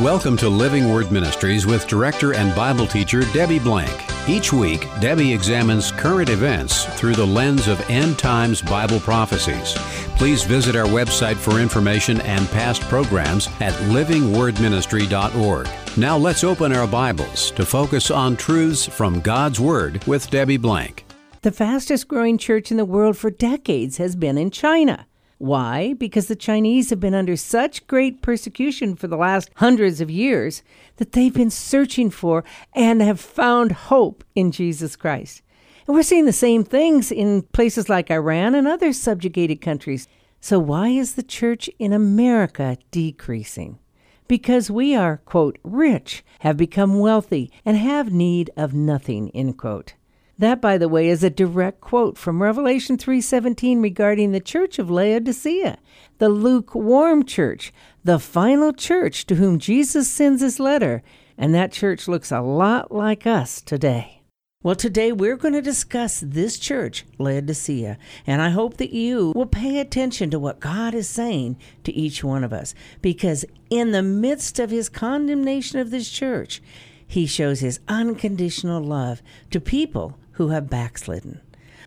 Welcome to Living Word Ministries with director and Bible teacher Debbie Blank. Each week, Debbie examines current events through the lens of end times Bible prophecies. Please visit our website for information and past programs at livingwordministry.org. Now let's open our Bibles to focus on truths from God's Word with Debbie Blank. The fastest growing church in the world for decades has been in China. Why? Because the Chinese have been under such great persecution for the last hundreds of years that they've been searching for and have found hope in Jesus Christ. And we're seeing the same things in places like Iran and other subjugated countries. So, why is the church in America decreasing? Because we are, quote, rich, have become wealthy, and have need of nothing, end quote. That, by the way, is a direct quote from Revelation 3:17 regarding the church of Laodicea, the lukewarm church, the final church to whom Jesus sends his letter, and that church looks a lot like us today. Well, today we're going to discuss this church, Laodicea, and I hope that you will pay attention to what God is saying to each one of us, because in the midst of his condemnation of this church, he shows his unconditional love to people who have backslidden.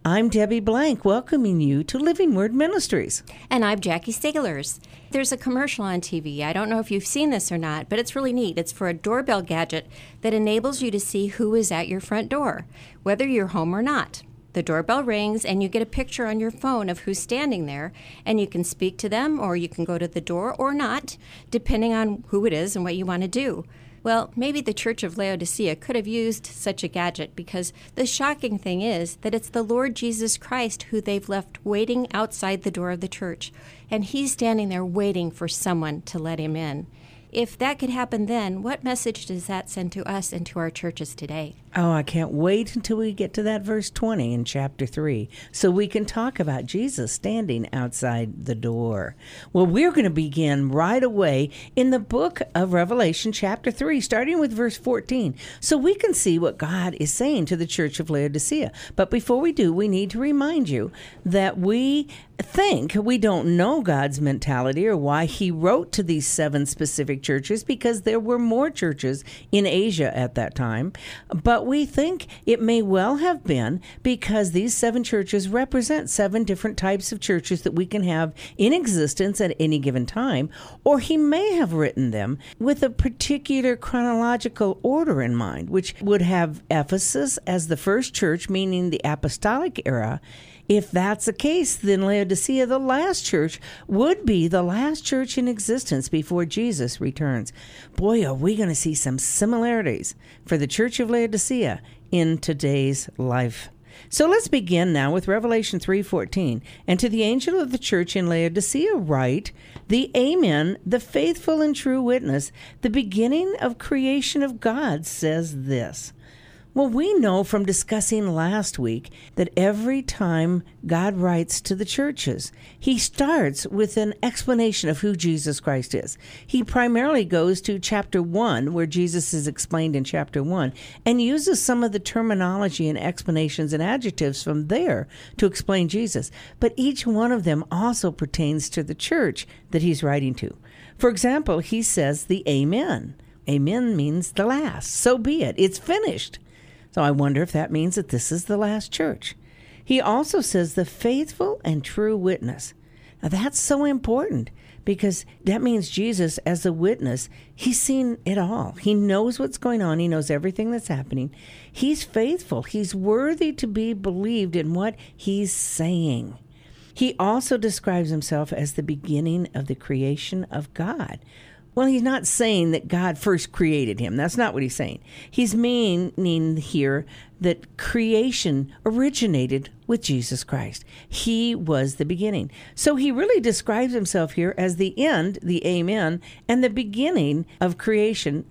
I'm Debbie Blank, welcoming you to Living Word Ministries. And I'm Jackie Stiglers. There's a commercial on TV. I don't know if you've seen this or not, but it's really neat. It's for a doorbell gadget that enables you to see who is at your front door, whether you're home or not. The doorbell rings, and you get a picture on your phone of who's standing there, and you can speak to them, or you can go to the door or not, depending on who it is and what you want to do. Well, maybe the Church of Laodicea could have used such a gadget because the shocking thing is that it's the Lord Jesus Christ who they've left waiting outside the door of the church, and he's standing there waiting for someone to let him in. If that could happen then, what message does that send to us and to our churches today? Oh, I can't wait until we get to that verse 20 in chapter 3 so we can talk about Jesus standing outside the door. Well, we're going to begin right away in the book of Revelation, chapter 3, starting with verse 14, so we can see what God is saying to the church of Laodicea. But before we do, we need to remind you that we think we don't know God's mentality or why He wrote to these seven specific churches because there were more churches in Asia at that time. But we think it may well have been because these seven churches represent seven different types of churches that we can have in existence at any given time, or he may have written them with a particular chronological order in mind, which would have Ephesus as the first church, meaning the apostolic era. If that's the case, then Laodicea, the last church, would be the last church in existence before Jesus returns. Boy, are we going to see some similarities for the church of Laodicea in today's life. So let's begin now with Revelation 3:14. And to the angel of the church in Laodicea write, the Amen, the faithful and true witness, the beginning of creation of God says this. Well, we know from discussing last week that every time God writes to the churches, he starts with an explanation of who Jesus Christ is. He primarily goes to chapter 1, where Jesus is explained in chapter 1, and uses some of the terminology and explanations and adjectives from there to explain Jesus. But each one of them also pertains to the church that he's writing to. For example, he says the Amen. Amen means the last. So be it. It's finished. So I wonder if that means that this is the last church. He also says the faithful and true witness. Now that's so important because that means Jesus, as a witness, he's seen it all. He knows what's going on, he knows everything that's happening. He's faithful, he's worthy to be believed in what he's saying. He also describes himself as the beginning of the creation of God. Well, he's not saying that God first created him. That's not what he's saying. He's meaning here that creation originated with Jesus Christ. He was the beginning. So he really describes himself here as the end, the amen, and the beginning of creation.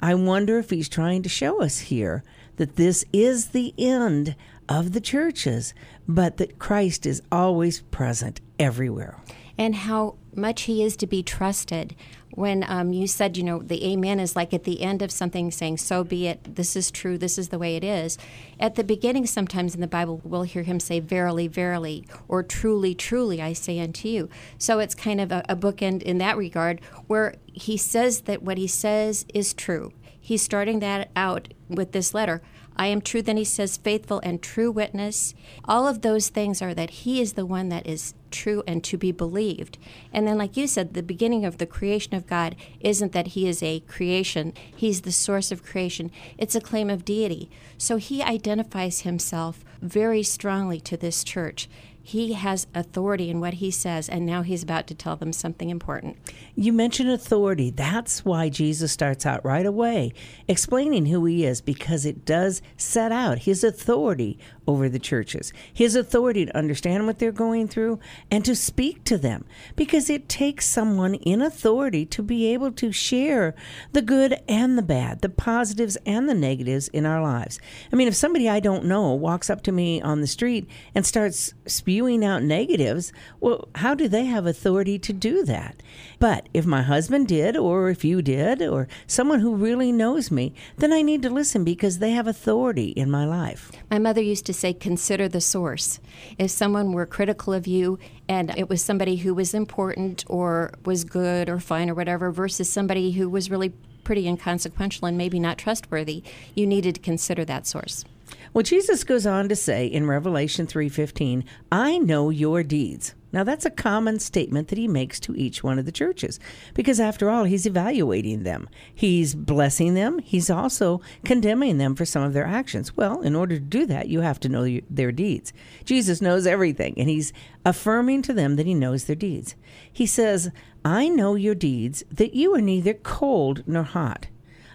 I wonder if he's trying to show us here that this is the end of the churches, but that Christ is always present everywhere. And how much he is to be trusted. When um, you said, you know, the amen is like at the end of something saying, so be it, this is true, this is the way it is. At the beginning, sometimes in the Bible, we'll hear him say, verily, verily, or truly, truly, I say unto you. So it's kind of a, a bookend in that regard where he says that what he says is true. He's starting that out with this letter. I am true. Then he says, faithful and true witness. All of those things are that he is the one that is true and to be believed. And then, like you said, the beginning of the creation of God isn't that he is a creation, he's the source of creation. It's a claim of deity. So he identifies himself very strongly to this church he has authority in what he says, and now he's about to tell them something important. You mentioned authority. That's why Jesus starts out right away explaining who he is, because it does set out his authority over the churches, his authority to understand what they're going through and to speak to them, because it takes someone in authority to be able to share the good and the bad, the positives and the negatives in our lives. I mean, if somebody I don't know walks up to me on the street and starts spewing out negatives, well, how do they have authority to do that? But if my husband did, or if you did, or someone who really knows me, then I need to listen because they have authority in my life. My mother used to to say, consider the source. If someone were critical of you and it was somebody who was important or was good or fine or whatever, versus somebody who was really pretty inconsequential and maybe not trustworthy, you needed to consider that source. Well, Jesus goes on to say in Revelation 3:15, "I know your deeds." Now, that's a common statement that he makes to each one of the churches because, after all, he's evaluating them. He's blessing them. He's also condemning them for some of their actions. Well, in order to do that, you have to know their deeds. Jesus knows everything, and he's affirming to them that he knows their deeds. He says, I know your deeds, that you are neither cold nor hot.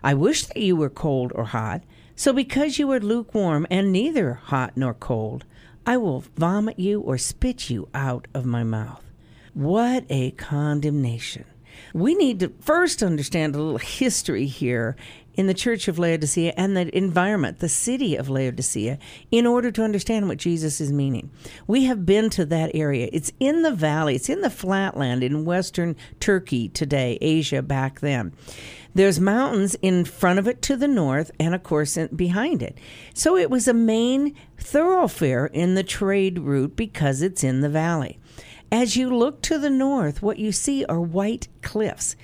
I wish that you were cold or hot. So, because you are lukewarm and neither hot nor cold, I will vomit you or spit you out of my mouth. What a condemnation. We need to first understand a little history here in the church of Laodicea and the environment, the city of Laodicea, in order to understand what Jesus is meaning. We have been to that area. It's in the valley, it's in the flatland in western Turkey today, Asia back then. There's mountains in front of it to the north, and of course behind it. So it was a main thoroughfare in the trade route because it's in the valley. As you look to the north, what you see are white cliffs.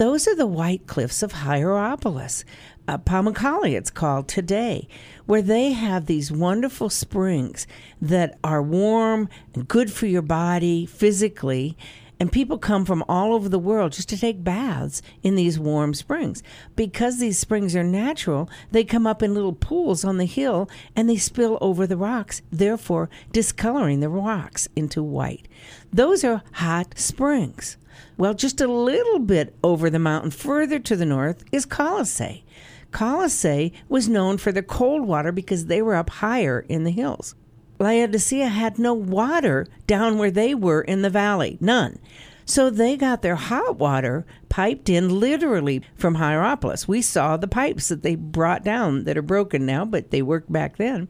Those are the white cliffs of Hierapolis. Uh, Pamukkale, it's called today, where they have these wonderful springs that are warm and good for your body physically and people come from all over the world just to take baths in these warm springs. Because these springs are natural, they come up in little pools on the hill and they spill over the rocks, therefore discoloring the rocks into white. Those are hot springs. Well, just a little bit over the mountain further to the north is Colossae. Colossae was known for their cold water because they were up higher in the hills. Laodicea had no water down where they were in the valley, none. So they got their hot water piped in literally from Hierapolis. We saw the pipes that they brought down that are broken now, but they worked back then.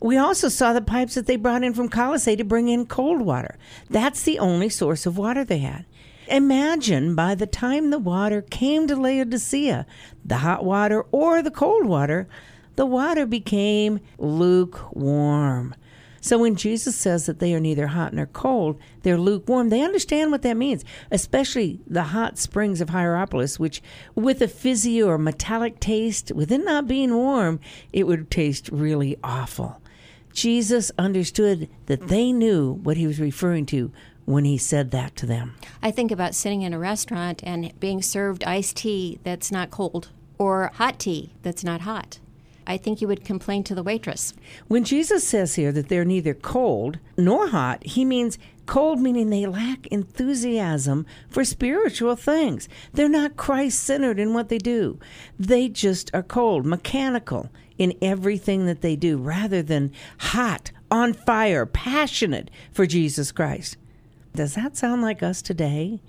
We also saw the pipes that they brought in from Colossae to bring in cold water. That's the only source of water they had. Imagine by the time the water came to Laodicea, the hot water or the cold water, the water became lukewarm. So when Jesus says that they are neither hot nor cold, they're lukewarm, they understand what that means, especially the hot springs of Hierapolis, which with a fizzy or metallic taste, with it not being warm, it would taste really awful. Jesus understood that they knew what he was referring to when he said that to them. I think about sitting in a restaurant and being served iced tea that's not cold or hot tea that's not hot. I think you would complain to the waitress. When Jesus says here that they're neither cold nor hot, he means cold meaning they lack enthusiasm for spiritual things. They're not Christ centered in what they do. They just are cold, mechanical in everything that they do rather than hot, on fire, passionate for Jesus Christ. Does that sound like us today?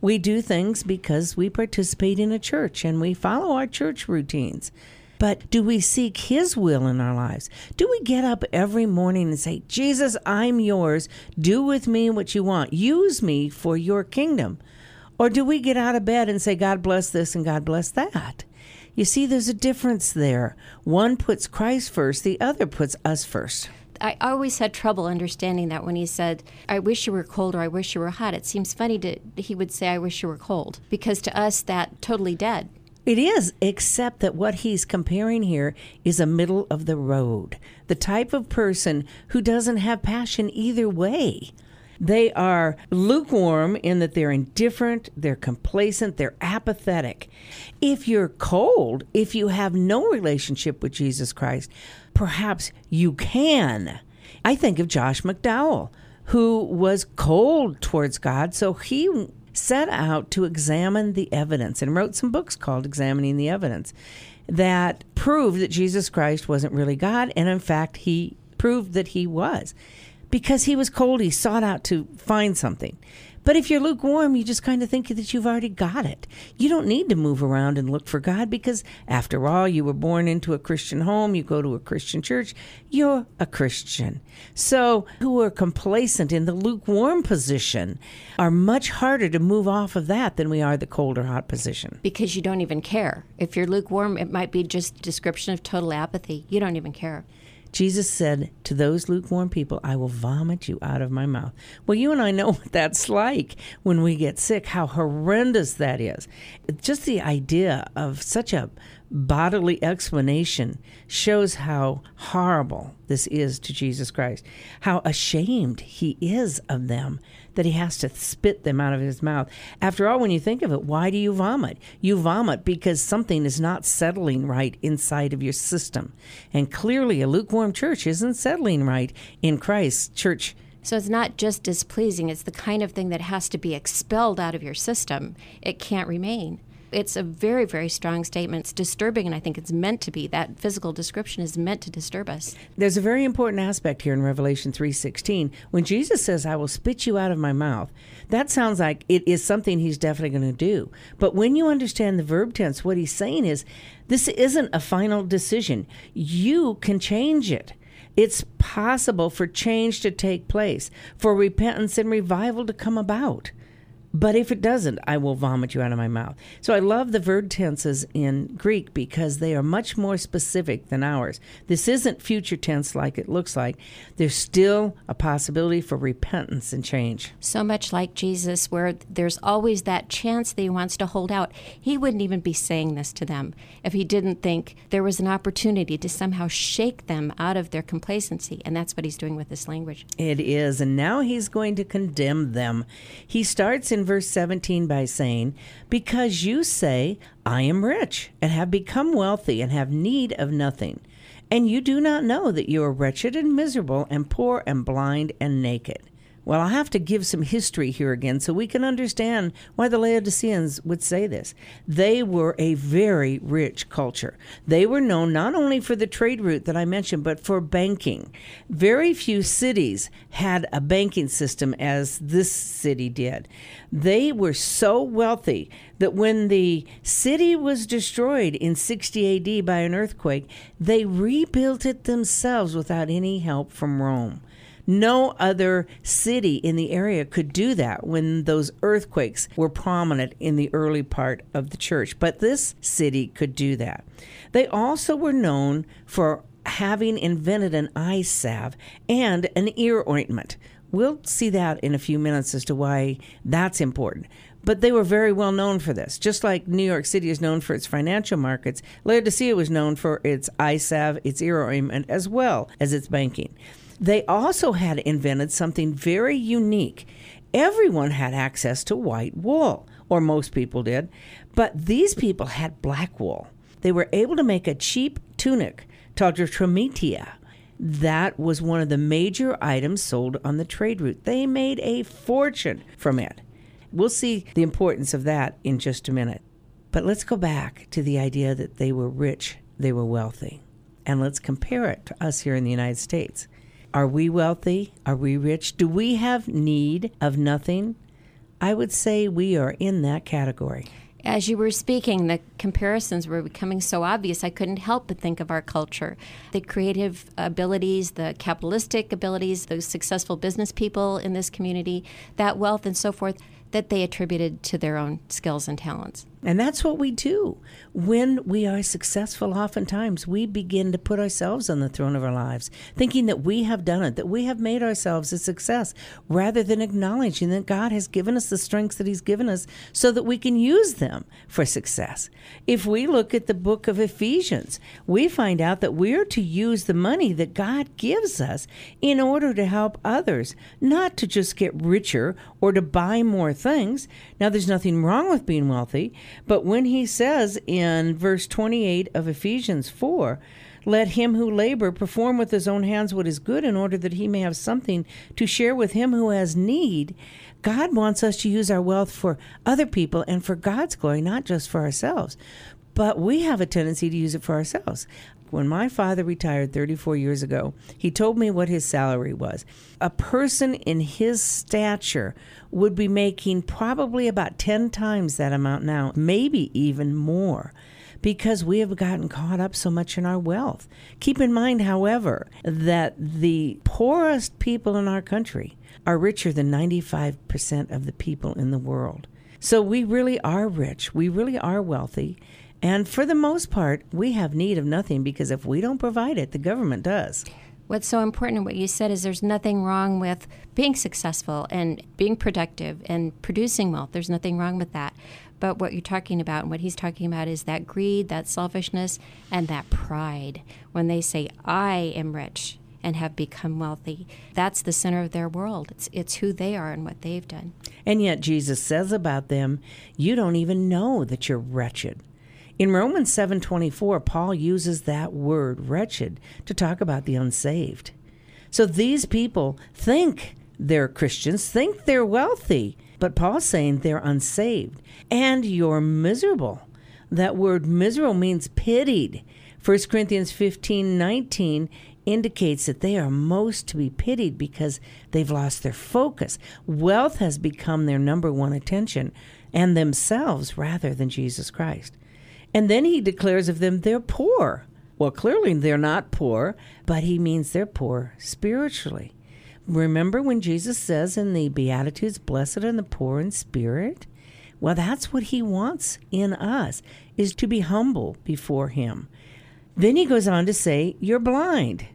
We do things because we participate in a church and we follow our church routines. But do we seek His will in our lives? Do we get up every morning and say, Jesus, I'm yours. Do with me what you want. Use me for your kingdom. Or do we get out of bed and say, God bless this and God bless that? You see, there's a difference there. One puts Christ first, the other puts us first. I always had trouble understanding that when he said, I wish you were cold or I wish you were hot. It seems funny to he would say, I wish you were cold, because to us that totally dead. It is, except that what he's comparing here is a middle of the road, the type of person who doesn't have passion either way. They are lukewarm in that they're indifferent, they're complacent, they're apathetic. If you're cold, if you have no relationship with Jesus Christ, perhaps you can. I think of Josh McDowell, who was cold towards God, so he set out to examine the evidence and wrote some books called Examining the Evidence that proved that Jesus Christ wasn't really God, and in fact, he proved that he was because he was cold, he sought out to find something. But if you're lukewarm, you just kind of think that you've already got it. You don't need to move around and look for God because, after all, you were born into a Christian home, you go to a Christian church, you're a Christian. So, who are complacent in the lukewarm position are much harder to move off of that than we are the cold or hot position. Because you don't even care. If you're lukewarm, it might be just description of total apathy. You don't even care. Jesus said to those lukewarm people, I will vomit you out of my mouth. Well, you and I know what that's like when we get sick, how horrendous that is. Just the idea of such a bodily explanation shows how horrible this is to Jesus Christ, how ashamed he is of them that he has to spit them out of his mouth. After all, when you think of it, why do you vomit? You vomit because something is not settling right inside of your system. And clearly, a lukewarm church isn't settling right in Christ's church. So it's not just displeasing, it's the kind of thing that has to be expelled out of your system. It can't remain it's a very, very strong statement. It's disturbing, and I think it's meant to be. That physical description is meant to disturb us. There's a very important aspect here in Revelation 3:16 when Jesus says, "I will spit you out of my mouth." That sounds like it is something he's definitely going to do. But when you understand the verb tense, what he's saying is, this isn't a final decision. You can change it. It's possible for change to take place, for repentance and revival to come about. But if it doesn't, I will vomit you out of my mouth. So I love the verb tenses in Greek because they are much more specific than ours. This isn't future tense like it looks like. There's still a possibility for repentance and change. So much like Jesus, where there's always that chance that he wants to hold out. He wouldn't even be saying this to them if he didn't think there was an opportunity to somehow shake them out of their complacency. And that's what he's doing with this language. It is. And now he's going to condemn them. He starts in verse 17 by saying, Because you say, I am rich, and have become wealthy, and have need of nothing, and you do not know that you are wretched and miserable, and poor, and blind, and naked. Well, I'll have to give some history here again so we can understand why the Laodiceans would say this. They were a very rich culture. They were known not only for the trade route that I mentioned, but for banking. Very few cities had a banking system as this city did. They were so wealthy that when the city was destroyed in 60 AD by an earthquake, they rebuilt it themselves without any help from Rome. No other city in the area could do that when those earthquakes were prominent in the early part of the church. But this city could do that. They also were known for having invented an eye salve and an ear ointment. We'll see that in a few minutes as to why that's important. But they were very well known for this. Just like New York City is known for its financial markets, Laodicea was known for its eye salve, its ear ointment, as well as its banking. They also had invented something very unique. Everyone had access to white wool, or most people did, but these people had black wool. They were able to make a cheap tunic a. That was one of the major items sold on the trade route. They made a fortune from it. We'll see the importance of that in just a minute. But let's go back to the idea that they were rich, they were wealthy. And let's compare it to us here in the United States. Are we wealthy? Are we rich? Do we have need of nothing? I would say we are in that category. As you were speaking, the comparisons were becoming so obvious, I couldn't help but think of our culture. The creative abilities, the capitalistic abilities, those successful business people in this community, that wealth and so forth that they attributed to their own skills and talents. And that's what we do. When we are successful, oftentimes we begin to put ourselves on the throne of our lives, thinking that we have done it, that we have made ourselves a success, rather than acknowledging that God has given us the strengths that He's given us so that we can use them for success. If we look at the book of Ephesians, we find out that we're to use the money that God gives us in order to help others, not to just get richer or to buy more things. Now, there's nothing wrong with being wealthy. But when he says in verse 28 of Ephesians 4, let him who labor perform with his own hands what is good in order that he may have something to share with him who has need. God wants us to use our wealth for other people and for God's glory, not just for ourselves. But we have a tendency to use it for ourselves. When my father retired 34 years ago, he told me what his salary was. A person in his stature would be making probably about 10 times that amount now, maybe even more because we have gotten caught up so much in our wealth. Keep in mind, however, that the poorest people in our country are richer than 95% of the people in the world. So we really are rich. We really are wealthy. And for the most part, we have need of nothing because if we don't provide it, the government does. What's so important in what you said is there's nothing wrong with being successful and being productive and producing wealth. There's nothing wrong with that. But what you're talking about and what he's talking about is that greed, that selfishness, and that pride. When they say, I am rich and have become wealthy, that's the center of their world. It's, it's who they are and what they've done. And yet Jesus says about them, you don't even know that you're wretched. In Romans 7:24, Paul uses that word wretched to talk about the unsaved. So these people think they're Christians, think they're wealthy, but Paul's saying they're unsaved and you're miserable. That word miserable means pitied. 1 Corinthians 15:19 indicates that they are most to be pitied because they've lost their focus. Wealth has become their number one attention and themselves rather than Jesus Christ. And then he declares of them they're poor. Well, clearly they're not poor, but he means they're poor spiritually. Remember when Jesus says in the Beatitudes, Blessed are the poor in spirit? Well, that's what he wants in us, is to be humble before him. Then he goes on to say, You're blind.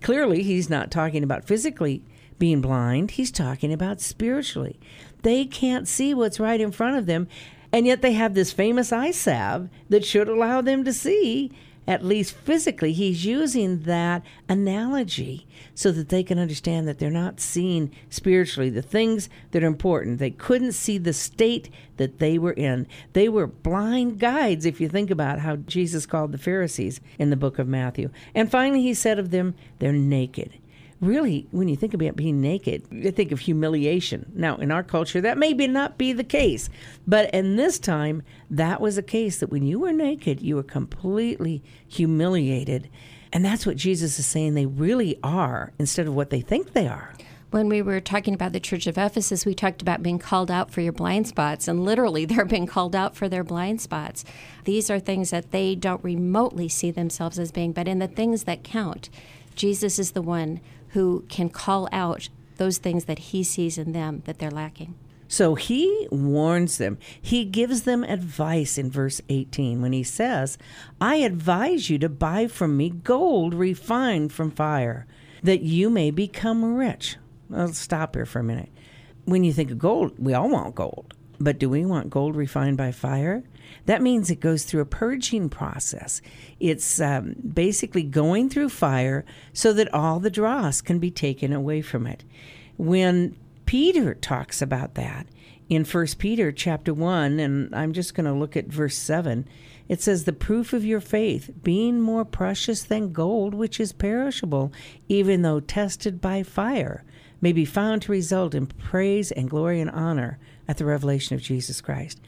Clearly, he's not talking about physically being blind, he's talking about spiritually. They can't see what's right in front of them, and yet they have this famous eye salve that should allow them to see, at least physically. He's using that analogy so that they can understand that they're not seeing spiritually the things that are important. They couldn't see the state that they were in. They were blind guides, if you think about how Jesus called the Pharisees in the book of Matthew. And finally, he said of them, they're naked really, when you think about being naked, you think of humiliation. Now, in our culture, that may be not be the case, but in this time, that was a case that when you were naked, you were completely humiliated. And that's what Jesus is saying they really are instead of what they think they are. When we were talking about the Church of Ephesus, we talked about being called out for your blind spots, and literally they're being called out for their blind spots. These are things that they don't remotely see themselves as being, but in the things that count, Jesus is the one who can call out those things that he sees in them that they're lacking. So he warns them. He gives them advice in verse 18 when he says, I advise you to buy from me gold refined from fire, that you may become rich. Let's stop here for a minute. When you think of gold, we all want gold. But do we want gold refined by fire? That means it goes through a purging process. It's um, basically going through fire so that all the dross can be taken away from it. When Peter talks about that in 1 Peter chapter 1, and I'm just going to look at verse 7, it says, The proof of your faith, being more precious than gold, which is perishable, even though tested by fire, may be found to result in praise and glory and honor at the revelation of Jesus Christ.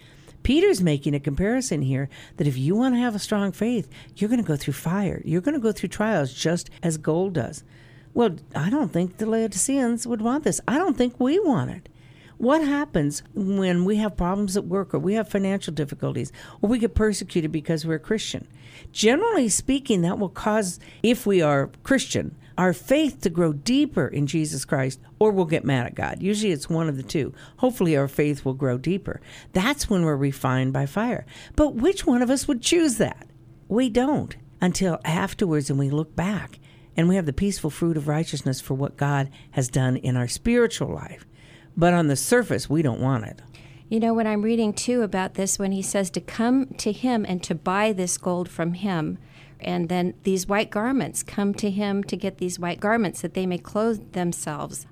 Peter's making a comparison here that if you want to have a strong faith, you're going to go through fire. You're going to go through trials just as gold does. Well, I don't think the Laodiceans would want this. I don't think we want it. What happens when we have problems at work or we have financial difficulties or we get persecuted because we're a Christian? Generally speaking, that will cause, if we are Christian, our faith to grow deeper in Jesus Christ, or we'll get mad at God. Usually it's one of the two. Hopefully, our faith will grow deeper. That's when we're refined by fire. But which one of us would choose that? We don't until afterwards and we look back and we have the peaceful fruit of righteousness for what God has done in our spiritual life. But on the surface, we don't want it. You know, when I'm reading too about this, when he says to come to him and to buy this gold from him, and then these white garments come to him to get these white garments that they may clothe themselves.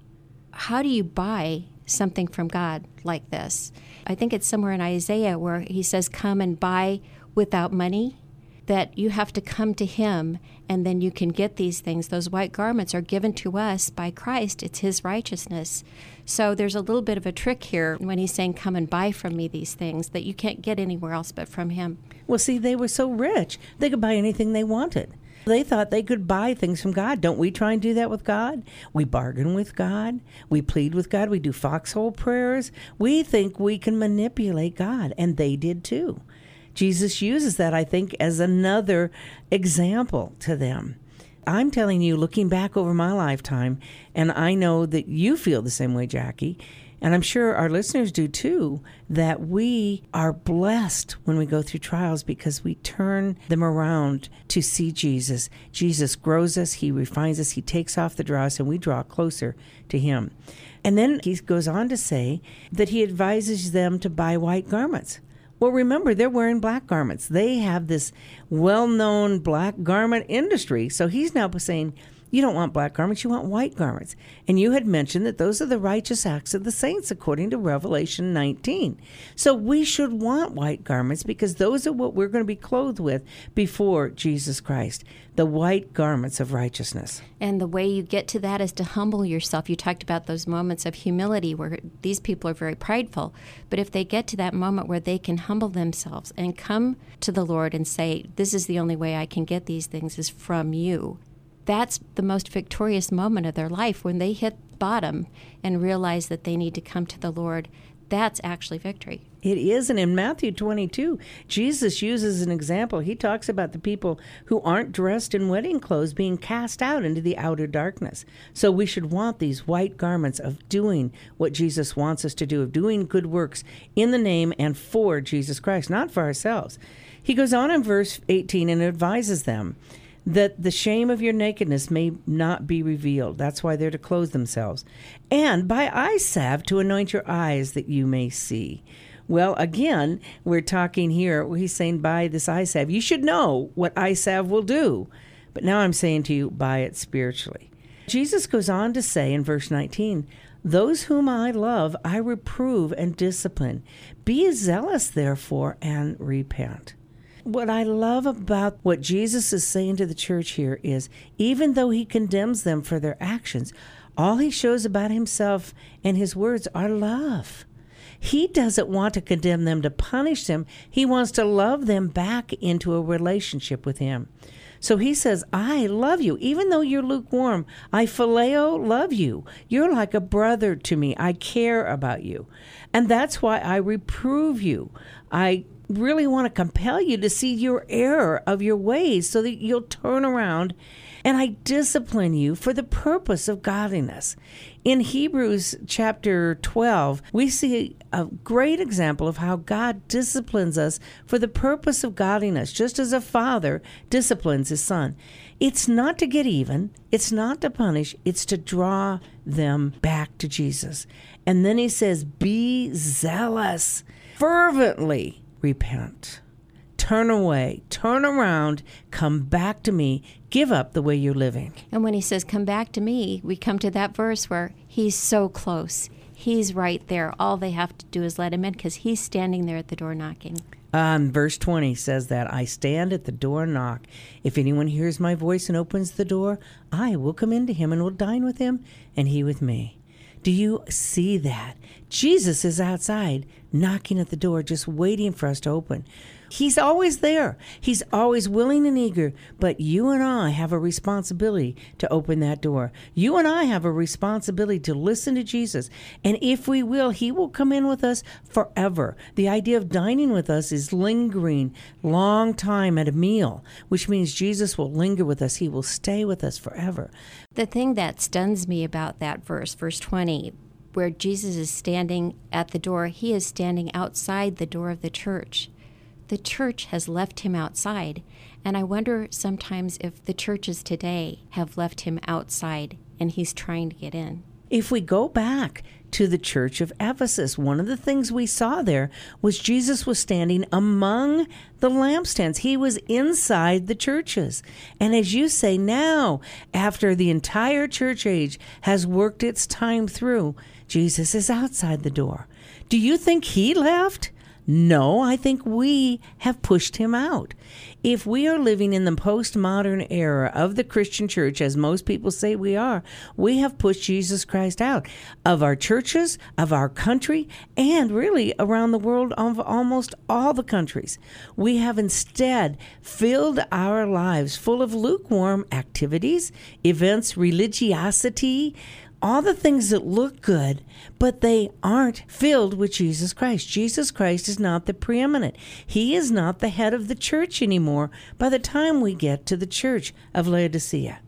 How do you buy something from God like this? I think it's somewhere in Isaiah where he says, Come and buy without money that you have to come to Him and then you can get these things. Those white garments are given to us by Christ, it's His righteousness. So there's a little bit of a trick here when He's saying, Come and buy from me these things that you can't get anywhere else but from Him. Well, see, they were so rich, they could buy anything they wanted. They thought they could buy things from God. Don't we try and do that with God? We bargain with God. We plead with God. We do foxhole prayers. We think we can manipulate God, and they did too. Jesus uses that, I think, as another example to them. I'm telling you, looking back over my lifetime, and I know that you feel the same way, Jackie, and I'm sure our listeners do too, that we are blessed when we go through trials because we turn them around to see Jesus. Jesus grows us, He refines us, He takes off the dross, and we draw closer to Him. And then he goes on to say that He advises them to buy white garments. Well, remember, they're wearing black garments. They have this well known black garment industry. So he's now saying, you don't want black garments, you want white garments. And you had mentioned that those are the righteous acts of the saints according to Revelation 19. So we should want white garments because those are what we're going to be clothed with before Jesus Christ the white garments of righteousness. And the way you get to that is to humble yourself. You talked about those moments of humility where these people are very prideful. But if they get to that moment where they can humble themselves and come to the Lord and say, This is the only way I can get these things is from you, that's the most victorious moment of their life when they hit bottom and realize that they need to come to the Lord. That's actually victory. It is. And in Matthew 22, Jesus uses an example. He talks about the people who aren't dressed in wedding clothes being cast out into the outer darkness. So we should want these white garments of doing what Jesus wants us to do, of doing good works in the name and for Jesus Christ, not for ourselves. He goes on in verse 18 and advises them that the shame of your nakedness may not be revealed. That's why they're to clothe themselves. And by eye salve to anoint your eyes that you may see. Well, again, we're talking here, he's saying buy this eye salve. You should know what eye salve will do. But now I'm saying to you, buy it spiritually. Jesus goes on to say in verse 19, Those whom I love, I reprove and discipline. Be zealous, therefore, and repent what I love about what Jesus is saying to the church here is even though he condemns them for their actions, all he shows about himself and his words are love. He doesn't want to condemn them to punish them. He wants to love them back into a relationship with him. So he says, I love you. Even though you're lukewarm, I phileo love you. You're like a brother to me. I care about you. And that's why I reprove you. I really want to compel you to see your error of your ways so that you'll turn around and I discipline you for the purpose of godliness. In Hebrews chapter 12, we see a great example of how God disciplines us for the purpose of godliness, just as a father disciplines his son. It's not to get even, it's not to punish, it's to draw them back to Jesus. And then he says, Be zealous, fervently repent. Turn away, turn around, come back to me, give up the way you're living. And when he says, Come back to me, we come to that verse where he's so close. He's right there. All they have to do is let him in because he's standing there at the door knocking. Um, verse 20 says that I stand at the door and knock. If anyone hears my voice and opens the door, I will come into him and will dine with him, and he with me. Do you see that? Jesus is outside knocking at the door, just waiting for us to open. He's always there. He's always willing and eager. But you and I have a responsibility to open that door. You and I have a responsibility to listen to Jesus. And if we will, He will come in with us forever. The idea of dining with us is lingering long time at a meal, which means Jesus will linger with us. He will stay with us forever. The thing that stuns me about that verse, verse 20, where Jesus is standing at the door, he is standing outside the door of the church. The church has left him outside, and I wonder sometimes if the churches today have left him outside and he's trying to get in. If we go back to the church of Ephesus, one of the things we saw there was Jesus was standing among the lampstands. He was inside the churches. And as you say now, after the entire church age has worked its time through, Jesus is outside the door. Do you think he left? No, I think we have pushed him out. If we are living in the postmodern era of the Christian church, as most people say we are, we have pushed Jesus Christ out of our churches, of our country, and really around the world of almost all the countries. We have instead filled our lives full of lukewarm activities, events, religiosity, all the things that look good, but they aren't filled with Jesus Christ. Jesus Christ is not the preeminent. He is not the head of the church anymore by the time we get to the church of Laodicea.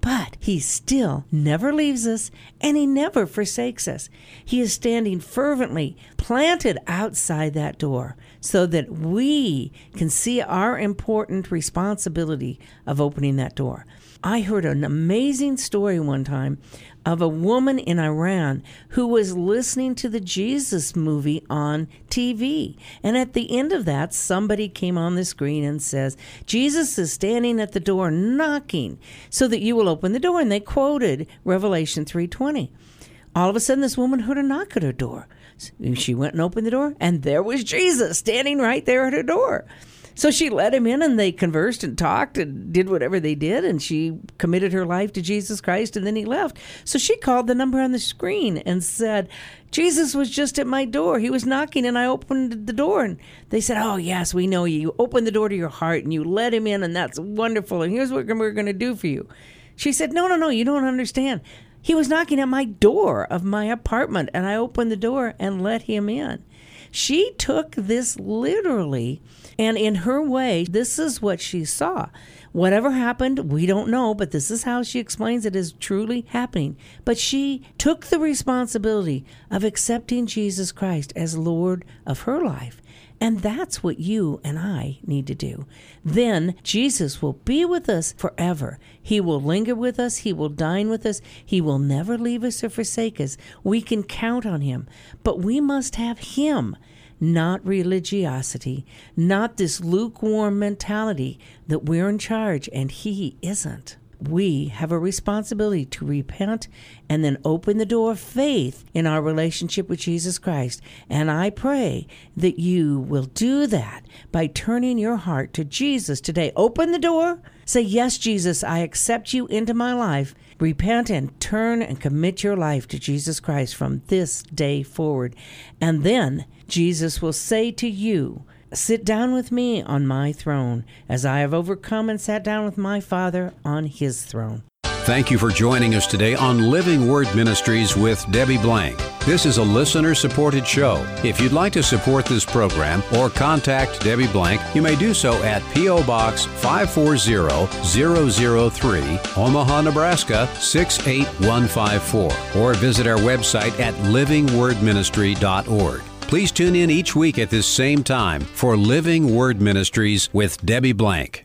But he still never leaves us and he never forsakes us. He is standing fervently, planted outside that door, so that we can see our important responsibility of opening that door. I heard an amazing story one time of a woman in Iran who was listening to the Jesus movie on TV. And at the end of that, somebody came on the screen and says, Jesus is standing at the door knocking so that you will open the door. And they quoted Revelation 3:20. All of a sudden this woman heard a knock at her door. She went and opened the door, and there was Jesus standing right there at her door. So she let him in and they conversed and talked and did whatever they did. And she committed her life to Jesus Christ and then he left. So she called the number on the screen and said, Jesus was just at my door. He was knocking and I opened the door. And they said, Oh, yes, we know you. You opened the door to your heart and you let him in, and that's wonderful. And here's what we're going to do for you. She said, No, no, no, you don't understand. He was knocking at my door of my apartment, and I opened the door and let him in. She took this literally and in her way, this is what she saw. Whatever happened, we don't know, but this is how she explains it as truly happening. But she took the responsibility of accepting Jesus Christ as Lord of her life. And that's what you and I need to do. Then Jesus will be with us forever. He will linger with us. He will dine with us. He will never leave us or forsake us. We can count on Him. But we must have Him not religiosity, not this lukewarm mentality that we're in charge and He isn't. We have a responsibility to repent and then open the door of faith in our relationship with Jesus Christ. And I pray that you will do that by turning your heart to Jesus today. Open the door. Say, Yes, Jesus, I accept you into my life. Repent and turn and commit your life to Jesus Christ from this day forward. And then Jesus will say to you, Sit down with me on my throne, as I have overcome and sat down with my Father on his throne. Thank you for joining us today on Living Word Ministries with Debbie Blank. This is a listener supported show. If you'd like to support this program or contact Debbie Blank, you may do so at P.O. Box 540003, Omaha, Nebraska 68154, or visit our website at livingwordministry.org. Please tune in each week at this same time for Living Word Ministries with Debbie Blank.